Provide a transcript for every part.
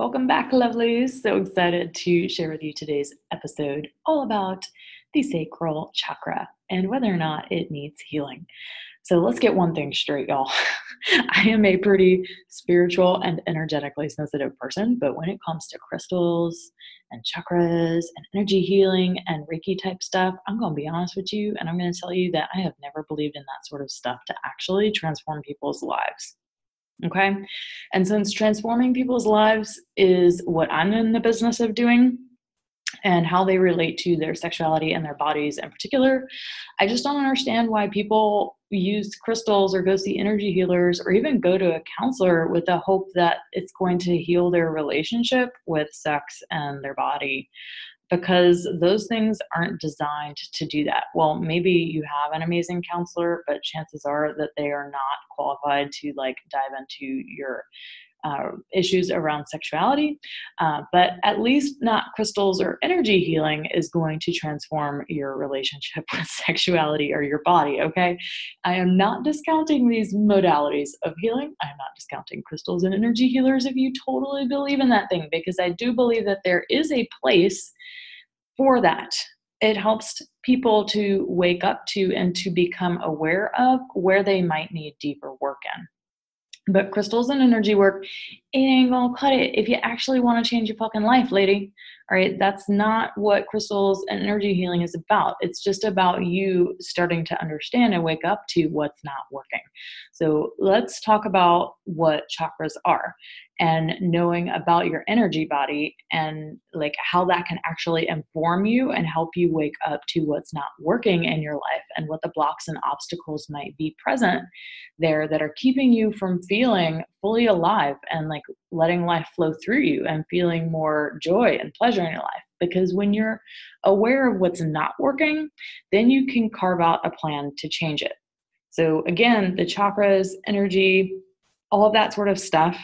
Welcome back, lovelies. So excited to share with you today's episode all about the sacral chakra and whether or not it needs healing. So let's get one thing straight, y'all. I am a pretty spiritual and energetically sensitive person, but when it comes to crystals and chakras and energy healing and Reiki type stuff, I'm going to be honest with you and I'm going to tell you that I have never believed in that sort of stuff to actually transform people's lives. Okay. And since transforming people's lives is what I'm in the business of doing, and how they relate to their sexuality and their bodies in particular. I just don't understand why people use crystals or go see energy healers or even go to a counselor with the hope that it's going to heal their relationship with sex and their body because those things aren't designed to do that. Well, maybe you have an amazing counselor, but chances are that they are not qualified to like dive into your uh, issues around sexuality, uh, but at least not crystals or energy healing is going to transform your relationship with sexuality or your body, okay? I am not discounting these modalities of healing. I am not discounting crystals and energy healers if you totally believe in that thing, because I do believe that there is a place for that. It helps people to wake up to and to become aware of where they might need deeper work in. But crystals and energy work, it ain't gonna cut it if you actually want to change your fucking life, lady. All right, that's not what crystals and energy healing is about. It's just about you starting to understand and wake up to what's not working. So let's talk about what chakras are and knowing about your energy body and like how that can actually inform you and help you wake up to what's not working in your life and what the blocks and obstacles might be present there that are keeping you from feeling fully alive and like letting life flow through you and feeling more joy and pleasure in your life. Because when you're aware of what's not working then you can carve out a plan to change it. So again the chakras energy all of that sort of stuff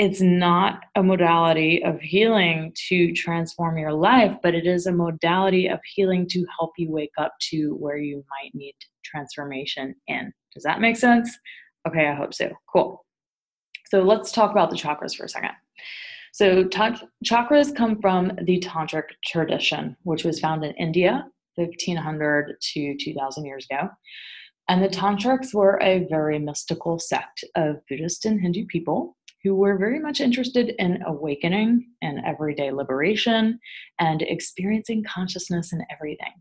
it's not a modality of healing to transform your life, but it is a modality of healing to help you wake up to where you might need transformation in. Does that make sense? Okay, I hope so. Cool. So let's talk about the chakras for a second. So, ta- chakras come from the tantric tradition, which was found in India 1500 to 2000 years ago. And the tantrics were a very mystical sect of Buddhist and Hindu people who were very much interested in awakening and everyday liberation and experiencing consciousness in everything.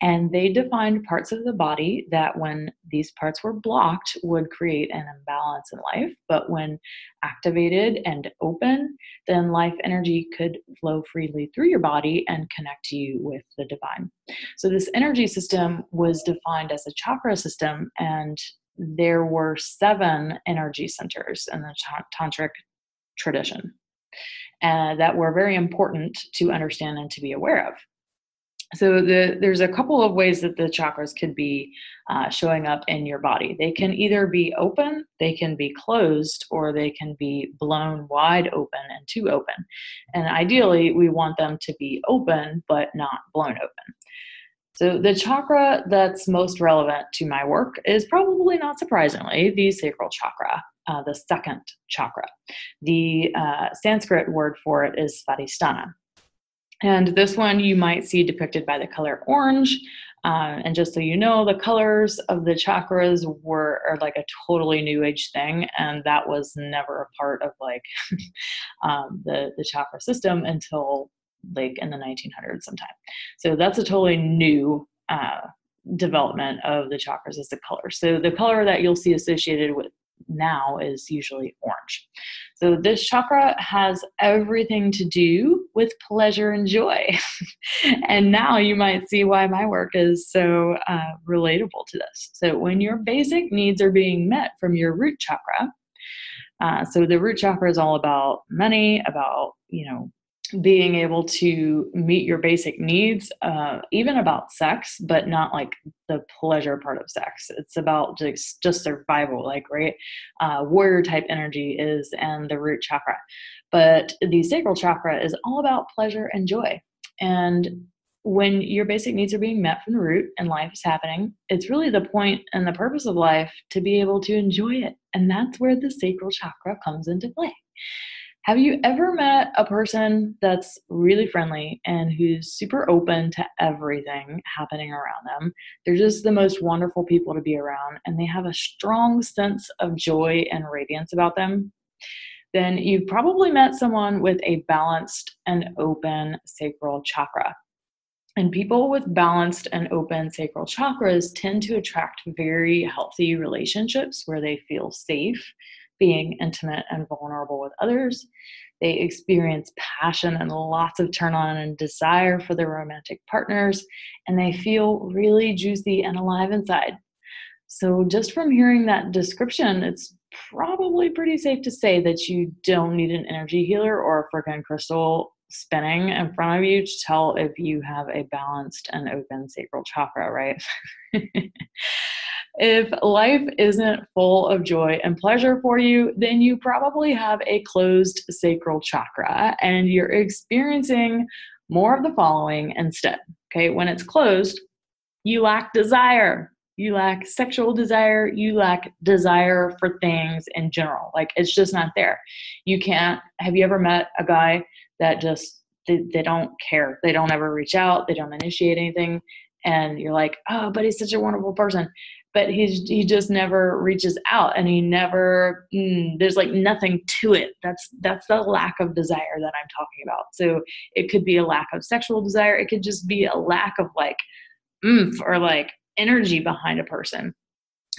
And they defined parts of the body that, when these parts were blocked, would create an imbalance in life. But when activated and open, then life energy could flow freely through your body and connect you with the divine. So, this energy system was defined as a chakra system, and there were seven energy centers in the tantric tradition uh, that were very important to understand and to be aware of. So the, there's a couple of ways that the chakras could be uh, showing up in your body. They can either be open, they can be closed, or they can be blown wide open and too open. And ideally, we want them to be open but not blown open. So, the chakra that's most relevant to my work is probably not surprisingly the sacral chakra, uh, the second chakra. The uh, Sanskrit word for it is Svadhisthana. And this one you might see depicted by the color orange. Uh, and just so you know, the colors of the chakras were are like a totally new age thing, and that was never a part of like um, the the chakra system until like in the 1900s sometime. So that's a totally new uh, development of the chakras as the color. So the color that you'll see associated with now is usually orange. So this chakra has everything to do with pleasure and joy. and now you might see why my work is so uh, relatable to this. So when your basic needs are being met from your root chakra, Uh, so the root chakra is all about money, about you know being able to meet your basic needs, uh, even about sex, but not like the pleasure part of sex. It's about just just survival, like right, uh, warrior type energy is and the root chakra. But the sacral chakra is all about pleasure and joy. And when your basic needs are being met from the root and life is happening, it's really the point and the purpose of life to be able to enjoy it. And that's where the sacral chakra comes into play. Have you ever met a person that's really friendly and who's super open to everything happening around them? They're just the most wonderful people to be around, and they have a strong sense of joy and radiance about them. Then you've probably met someone with a balanced and open sacral chakra. And people with balanced and open sacral chakras tend to attract very healthy relationships where they feel safe being intimate and vulnerable with others. They experience passion and lots of turn on and desire for their romantic partners, and they feel really juicy and alive inside. So, just from hearing that description, it's probably pretty safe to say that you don't need an energy healer or a freaking crystal spinning in front of you to tell if you have a balanced and open sacral chakra, right? if life isn't full of joy and pleasure for you, then you probably have a closed sacral chakra and you're experiencing more of the following instead. Okay, when it's closed, you lack desire. You lack sexual desire. You lack desire for things in general. Like it's just not there. You can't. Have you ever met a guy that just they, they don't care they don't ever reach out they don't initiate anything and you're like oh but he's such a wonderful person but he's he just never reaches out and he never mm, there's like nothing to it that's that's the lack of desire that i'm talking about so it could be a lack of sexual desire it could just be a lack of like oomph or like energy behind a person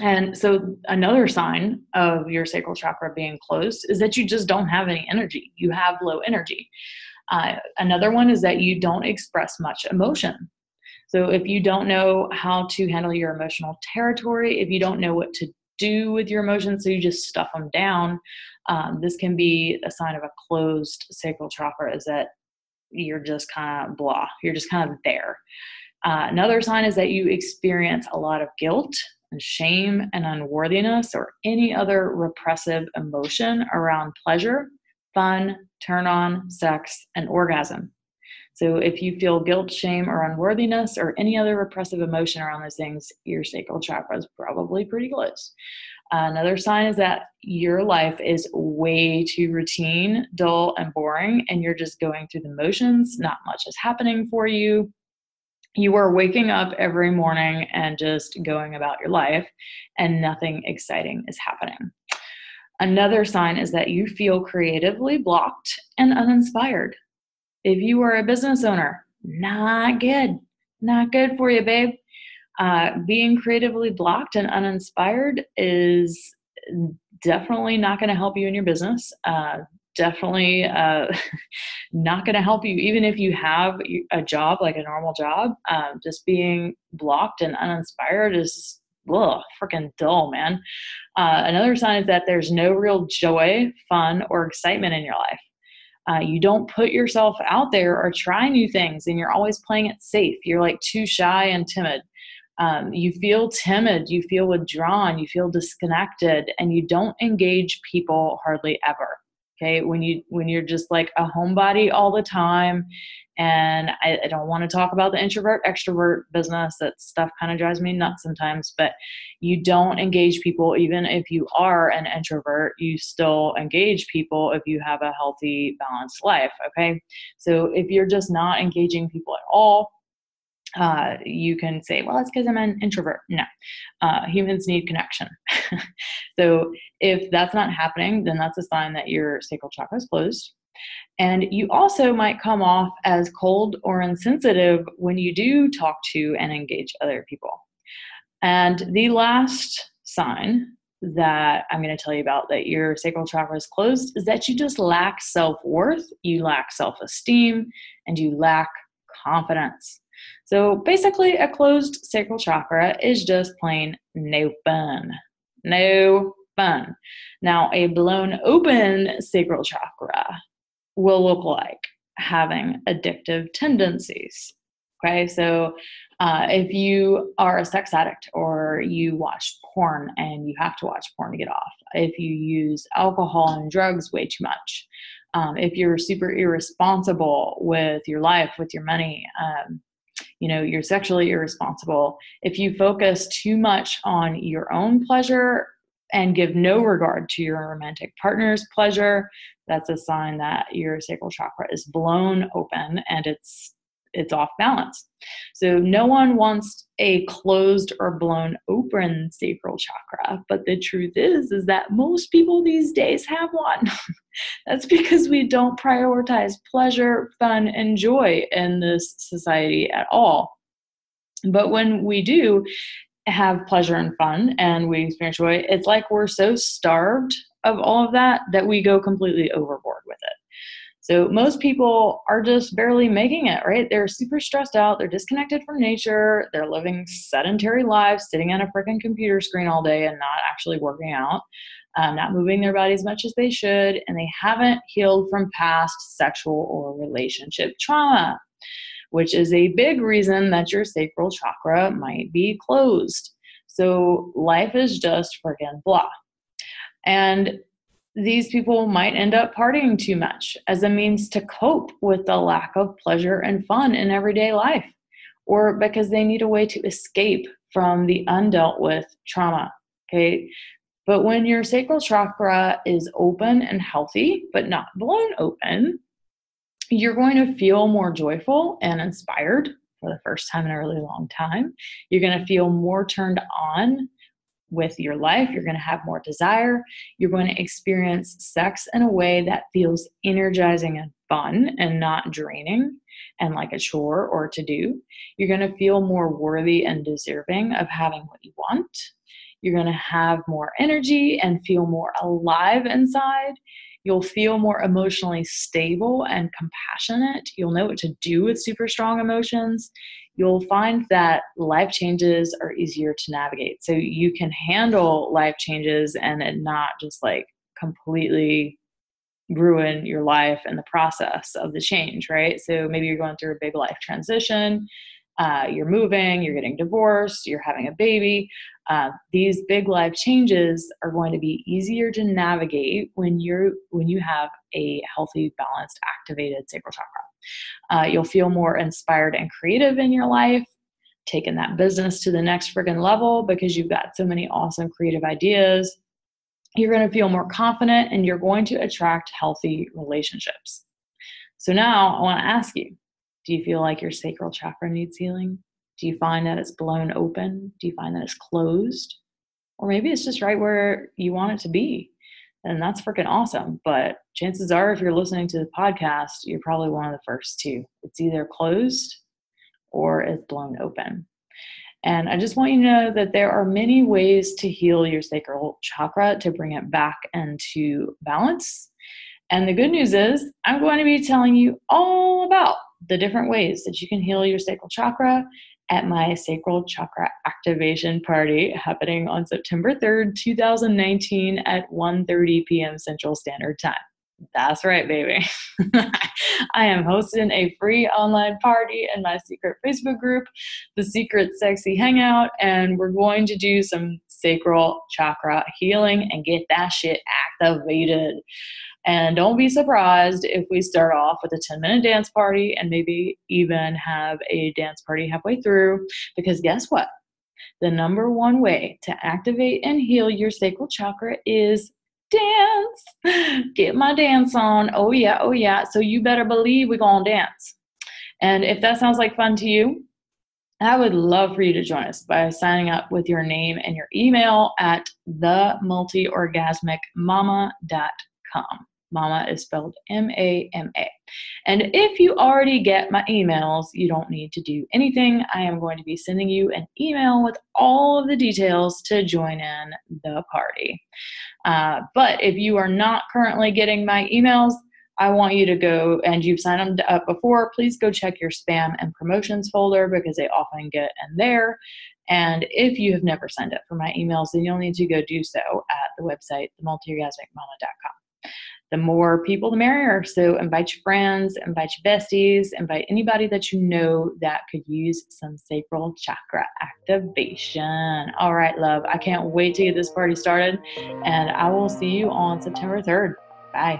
and so, another sign of your sacral chakra being closed is that you just don't have any energy. You have low energy. Uh, another one is that you don't express much emotion. So, if you don't know how to handle your emotional territory, if you don't know what to do with your emotions, so you just stuff them down, um, this can be a sign of a closed sacral chakra, is that you're just kind of blah, you're just kind of there. Uh, another sign is that you experience a lot of guilt and shame and unworthiness or any other repressive emotion around pleasure, fun, turn on, sex, and orgasm. So if you feel guilt, shame, or unworthiness, or any other repressive emotion around those things, your sacral chakra is probably pretty close. Another sign is that your life is way too routine, dull, and boring, and you're just going through the motions. Not much is happening for you you are waking up every morning and just going about your life, and nothing exciting is happening. Another sign is that you feel creatively blocked and uninspired. If you are a business owner, not good. Not good for you, babe. Uh, being creatively blocked and uninspired is definitely not going to help you in your business. Uh, definitely uh, not going to help you even if you have a job like a normal job um, just being blocked and uninspired is ugh, freaking dull man uh, another sign is that there's no real joy fun or excitement in your life uh, you don't put yourself out there or try new things and you're always playing it safe. You're like too shy and timid. Um, you feel timid you feel withdrawn you feel disconnected and you don't engage people hardly ever okay? When you when you're just like a homebody all the time and I, I don't want to talk about the introvert extrovert business that stuff kind of drives me nuts sometimes but you don't engage people even if you are an introvert you still engage people if you have a healthy balanced life okay? So if you're just not engaging people at all uh, you can say, well, it's because I'm an introvert. No, uh, humans need connection. so if that's not happening, then that's a sign that your sacral chakra is closed. And you also might come off as cold or insensitive when you do talk to and engage other people. And the last sign that I'm going to tell you about that your sacral chakra is closed is that you just lack self worth, you lack self esteem, and you lack confidence. So basically, a closed sacral chakra is just plain no fun. No fun. Now, a blown open sacral chakra will look like having addictive tendencies. Okay, so uh, if you are a sex addict or you watch porn and you have to watch porn to get off, if you use alcohol and drugs way too much, um, if you're super irresponsible with your life, with your money, um, you know, you're sexually irresponsible, if you focus too much on your own pleasure and give no regard to your romantic partner's pleasure, that's a sign that your sacral chakra is blown open and it's it's off balance. So no one wants a closed or blown open sacral chakra, but the truth is is that most people these days have one. That's because we don't prioritize pleasure, fun and joy in this society at all. But when we do have pleasure and fun and we experience joy, it's like we're so starved of all of that that we go completely overboard with it. So most people are just barely making it, right? They're super stressed out, they're disconnected from nature, they're living sedentary lives, sitting on a freaking computer screen all day and not actually working out, um, not moving their body as much as they should, and they haven't healed from past sexual or relationship trauma, which is a big reason that your sacral chakra might be closed. So life is just freaking blah. And these people might end up partying too much as a means to cope with the lack of pleasure and fun in everyday life, or because they need a way to escape from the undealt with trauma. Okay. But when your sacral chakra is open and healthy, but not blown open, you're going to feel more joyful and inspired for the first time in a really long time. You're going to feel more turned on with your life. You're going to have more desire. You're going to experience sex in a way that feels energizing and fun and not draining and like a chore or to do. You're going to feel more worthy and deserving of having what you want. You're going to have more energy and feel more alive inside. You'll feel more emotionally stable and compassionate. You'll know what to do with super strong emotions you'll find that life changes are easier to navigate. So you can handle life changes and it not just like completely ruin your life and the process of the change, right? So maybe you're going through a big life transition, uh, you're moving, you're getting divorced, you're having a baby. Uh, these big life changes are going to be easier to navigate when you're when you have a healthy, balanced, activated sacral chakra. Uh, you'll feel more inspired and creative in your life, taking that business to the next friggin' level because you've got so many awesome creative ideas. You're going to feel more confident and you're going to attract healthy relationships. So now I want to ask you do you feel like your sacral chakra needs healing? Do you find that it's blown open? Do you find that it's closed? Or maybe it's just right where you want it to be and that's freaking awesome. But chances are, if you're listening to the podcast, you're probably one of the first two. It's either closed or it's blown open. And I just want you to know that there are many ways to heal your sacral chakra to bring it back into balance. And the good news is, I'm going to be telling you all about the different ways that you can heal your sacral chakra at my sacral chakra activation party happening on September 3rd, 2019 at 1:30 p.m. Central Standard Time. That's right, baby. I am hosting a free online party in my secret Facebook group, the Secret Sexy Hangout, and we're going to do some sacral chakra healing and get that shit activated. And don't be surprised if we start off with a 10 minute dance party and maybe even have a dance party halfway through. Because guess what? The number one way to activate and heal your sacral chakra is dance. Get my dance on. Oh, yeah, oh, yeah. So you better believe we're going to dance. And if that sounds like fun to you, I would love for you to join us by signing up with your name and your email at themultiorgasmicmama.com. Mama is spelled M A M A. And if you already get my emails, you don't need to do anything. I am going to be sending you an email with all of the details to join in the party. Uh, but if you are not currently getting my emails, I want you to go and you've signed up before, please go check your spam and promotions folder because they often get in there. And if you have never signed up for my emails, then you'll need to go do so at the website, themultiorgasmicmama.com. The more people, the merrier. So invite your friends, invite your besties, invite anybody that you know that could use some sacral chakra activation. All right, love. I can't wait to get this party started, and I will see you on September 3rd. Bye.